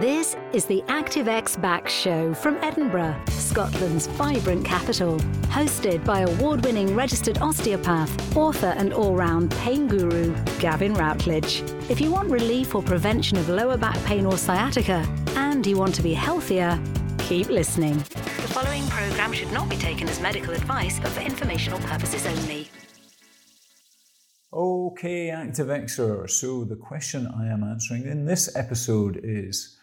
This is the ActiveX Back Show from Edinburgh, Scotland's vibrant capital. Hosted by award winning registered osteopath, author, and all round pain guru, Gavin Routledge. If you want relief or prevention of lower back pain or sciatica, and you want to be healthier, keep listening. The following programme should not be taken as medical advice, but for informational purposes only. Okay, ActiveXer. So, the question I am answering in this episode is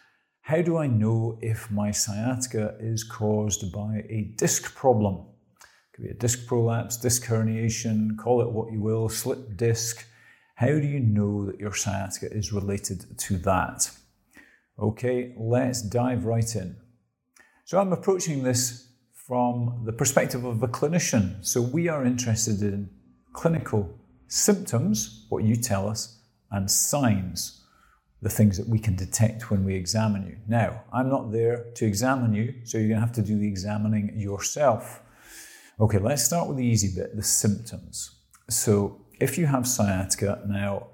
how do I know if my sciatica is caused by a disc problem? It could be a disc prolapse, disc herniation, call it what you will, slip disc. How do you know that your sciatica is related to that? Okay, let's dive right in. So I'm approaching this from the perspective of a clinician. So we are interested in clinical symptoms, what you tell us, and signs the things that we can detect when we examine you. Now, I'm not there to examine you, so you're going to have to do the examining yourself. Okay, let's start with the easy bit the symptoms. So, if you have sciatica, now,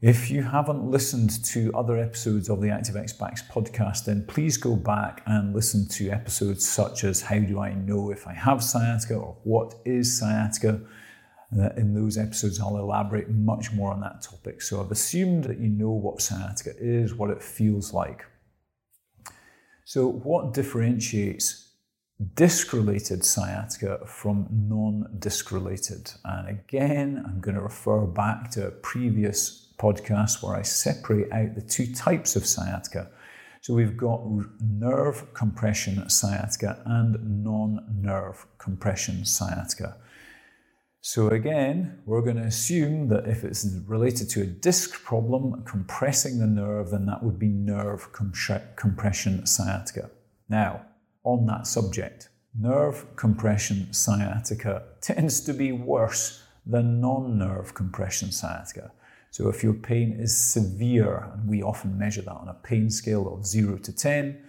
if you haven't listened to other episodes of the ActiveX Backs podcast, then please go back and listen to episodes such as How Do I Know If I Have Sciatica or What is Sciatica? Uh, in those episodes, I'll elaborate much more on that topic. So I've assumed that you know what sciatica is, what it feels like. So, what differentiates disc related sciatica from non disc related? And again, I'm going to refer back to a previous podcast where I separate out the two types of sciatica. So, we've got nerve compression sciatica and non nerve compression sciatica. So again, we're going to assume that if it's related to a disc problem compressing the nerve, then that would be nerve compression sciatica. Now, on that subject, nerve compression sciatica tends to be worse than non-nerve compression sciatica. So if your pain is severe, and we often measure that on a pain scale of 0 to 10,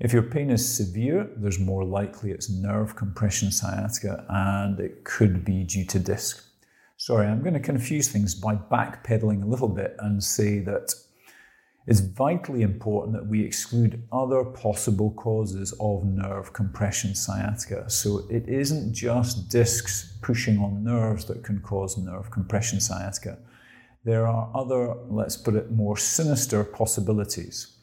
if your pain is severe, there's more likely it's nerve compression sciatica and it could be due to disc. Sorry, I'm going to confuse things by backpedaling a little bit and say that it's vitally important that we exclude other possible causes of nerve compression sciatica. So it isn't just discs pushing on nerves that can cause nerve compression sciatica. There are other, let's put it, more sinister possibilities.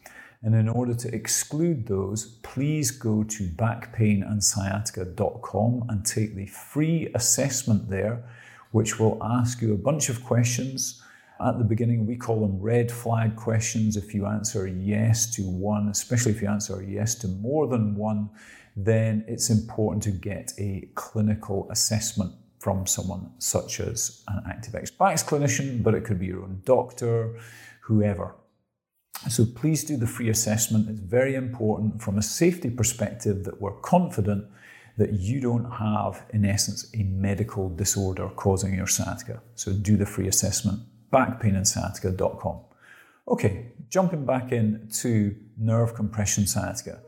And in order to exclude those, please go to backpainandsciatica.com and take the free assessment there, which will ask you a bunch of questions. At the beginning, we call them red flag questions. If you answer yes to one, especially if you answer yes to more than one, then it's important to get a clinical assessment from someone such as an ActiveX Backs clinician, but it could be your own doctor, whoever. So please do the free assessment. It's very important from a safety perspective that we're confident that you don't have, in essence, a medical disorder causing your sciatica. So do the free assessment, backpainandsciatica.com. Okay, jumping back in to nerve compression sciatica.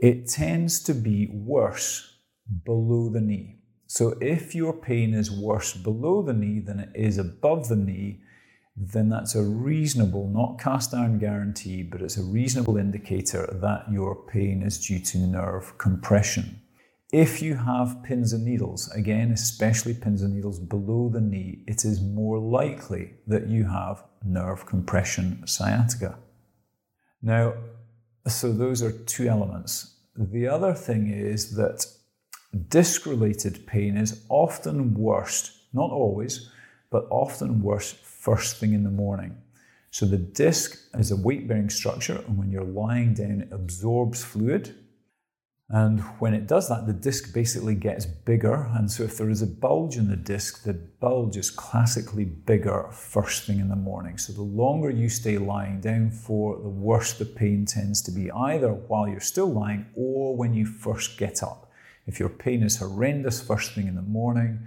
It tends to be worse below the knee. So if your pain is worse below the knee than it is above the knee, then that's a reasonable, not cast iron guarantee, but it's a reasonable indicator that your pain is due to nerve compression. If you have pins and needles, again, especially pins and needles below the knee, it is more likely that you have nerve compression sciatica. Now, so those are two elements. The other thing is that disc related pain is often worst, not always, but often worse first thing in the morning. So the disc is a weight bearing structure, and when you're lying down, it absorbs fluid. And when it does that, the disc basically gets bigger. And so, if there is a bulge in the disc, the bulge is classically bigger first thing in the morning. So, the longer you stay lying down for, the worse the pain tends to be, either while you're still lying or when you first get up. If your pain is horrendous first thing in the morning,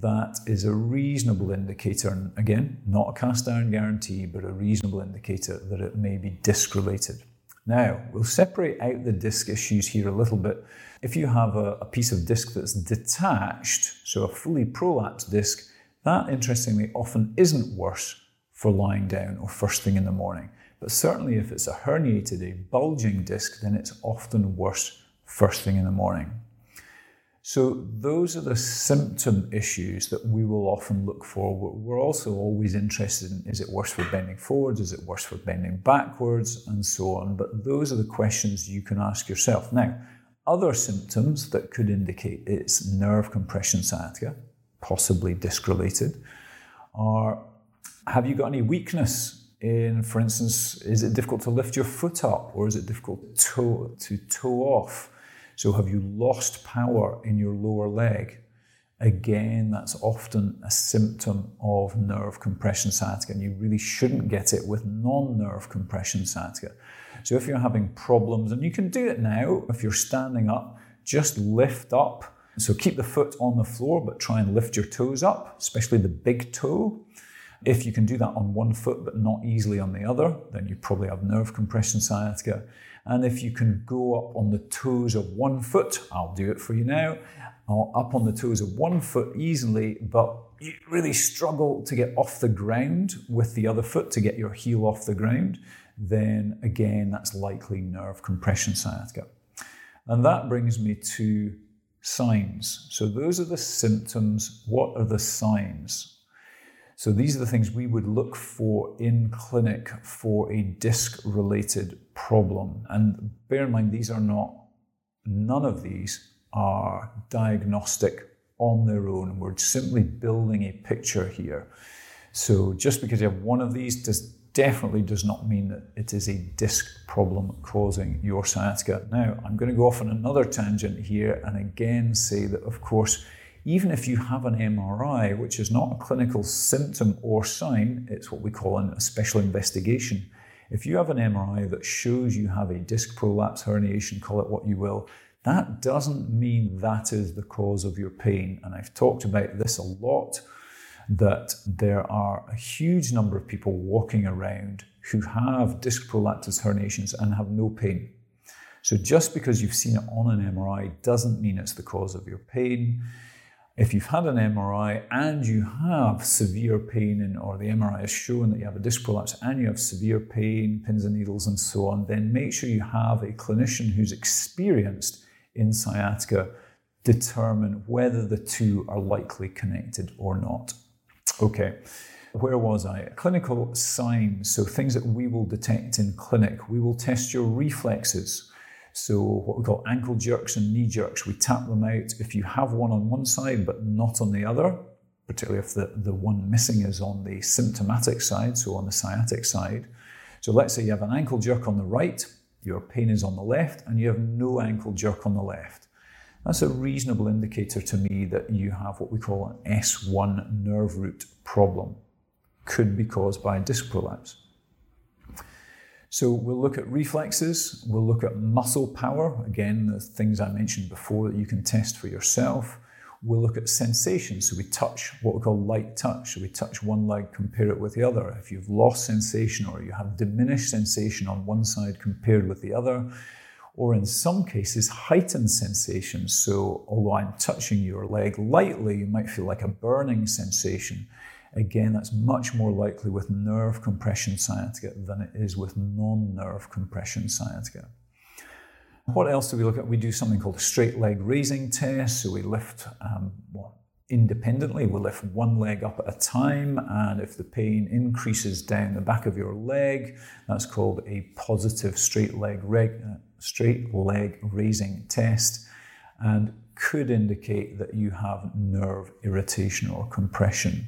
that is a reasonable indicator, and again, not a cast iron guarantee, but a reasonable indicator that it may be disc related. Now, we'll separate out the disc issues here a little bit. If you have a, a piece of disc that's detached, so a fully prolapsed disc, that interestingly often isn't worse for lying down or first thing in the morning. But certainly, if it's a herniated, a bulging disc, then it's often worse first thing in the morning. So, those are the symptom issues that we will often look for. We're also always interested in is it worse for bending forwards, is it worse for bending backwards, and so on. But those are the questions you can ask yourself. Now, other symptoms that could indicate it's nerve compression sciatica, possibly disc related, are have you got any weakness in, for instance, is it difficult to lift your foot up or is it difficult to, to toe off? So, have you lost power in your lower leg? Again, that's often a symptom of nerve compression sciatica, and you really shouldn't get it with non nerve compression sciatica. So, if you're having problems, and you can do it now if you're standing up, just lift up. So, keep the foot on the floor, but try and lift your toes up, especially the big toe. If you can do that on one foot but not easily on the other, then you probably have nerve compression sciatica. And if you can go up on the toes of one foot, I'll do it for you now, or up on the toes of one foot easily, but you really struggle to get off the ground with the other foot to get your heel off the ground, then again, that's likely nerve compression sciatica. And that brings me to signs. So, those are the symptoms. What are the signs? So these are the things we would look for in clinic for a disc related problem. And bear in mind, these are not, none of these are diagnostic on their own. We're simply building a picture here. So just because you have one of these does definitely does not mean that it is a disc problem causing your sciatica. Now, I'm going to go off on another tangent here and again say that, of course, even if you have an MRI, which is not a clinical symptom or sign, it's what we call a special investigation. If you have an MRI that shows you have a disc prolapse herniation, call it what you will, that doesn't mean that is the cause of your pain. And I've talked about this a lot that there are a huge number of people walking around who have disc prolapse herniations and have no pain. So just because you've seen it on an MRI doesn't mean it's the cause of your pain. If you've had an MRI and you have severe pain, in, or the MRI has shown that you have a disc prolapse and you have severe pain, pins and needles, and so on, then make sure you have a clinician who's experienced in sciatica determine whether the two are likely connected or not. Okay, where was I? Clinical signs, so things that we will detect in clinic. We will test your reflexes. So, what we call ankle jerks and knee jerks, we tap them out. If you have one on one side but not on the other, particularly if the, the one missing is on the symptomatic side, so on the sciatic side. So, let's say you have an ankle jerk on the right, your pain is on the left, and you have no ankle jerk on the left. That's a reasonable indicator to me that you have what we call an S1 nerve root problem. Could be caused by a disc prolapse. So we'll look at reflexes, we'll look at muscle power, again, the things I mentioned before that you can test for yourself. We'll look at sensation, so we touch what we call light touch. So we touch one leg, compare it with the other. If you've lost sensation or you have diminished sensation on one side compared with the other, or in some cases, heightened sensation. So although I'm touching your leg lightly, you might feel like a burning sensation. Again, that's much more likely with nerve compression sciatica than it is with non nerve compression sciatica. What else do we look at? We do something called a straight leg raising test. So we lift um, well, independently, we lift one leg up at a time. And if the pain increases down the back of your leg, that's called a positive straight leg, reg- uh, straight leg raising test and could indicate that you have nerve irritation or compression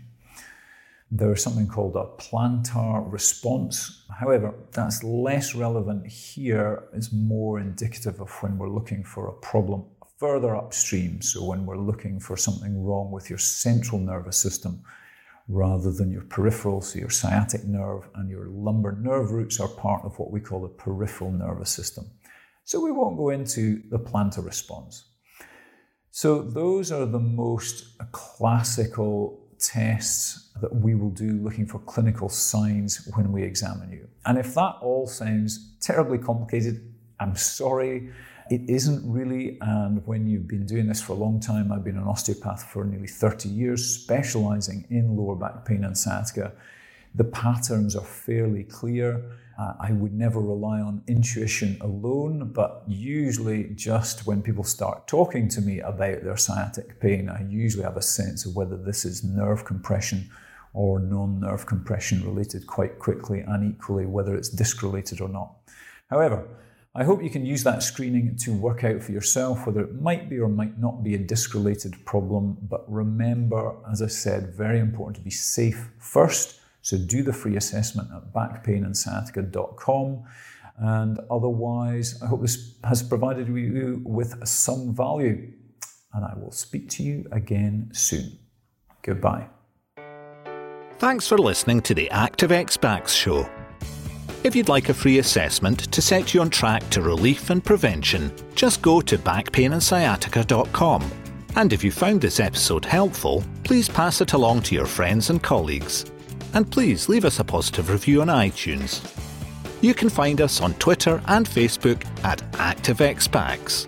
there's something called a plantar response. However, that's less relevant here. It's more indicative of when we're looking for a problem further upstream. So, when we're looking for something wrong with your central nervous system rather than your peripheral, so your sciatic nerve and your lumbar nerve roots are part of what we call the peripheral nervous system. So, we won't go into the plantar response. So, those are the most classical tests that we will do looking for clinical signs when we examine you. And if that all sounds terribly complicated, I'm sorry. It isn't really, and when you've been doing this for a long time, I've been an osteopath for nearly 30 years, specializing in lower back pain and sciatica. The patterns are fairly clear. Uh, I would never rely on intuition alone, but usually, just when people start talking to me about their sciatic pain, I usually have a sense of whether this is nerve compression or non nerve compression related quite quickly, and equally whether it's disc related or not. However, I hope you can use that screening to work out for yourself whether it might be or might not be a disc related problem. But remember, as I said, very important to be safe first. So do the free assessment at backpainandsciatica.com. And otherwise, I hope this has provided you with some value. And I will speak to you again soon. Goodbye. Thanks for listening to the ActiveX Backs Show. If you'd like a free assessment to set you on track to relief and prevention, just go to backpainandsciatica.com. And if you found this episode helpful, please pass it along to your friends and colleagues. And please leave us a positive review on iTunes. You can find us on Twitter and Facebook at ActiveXBacks.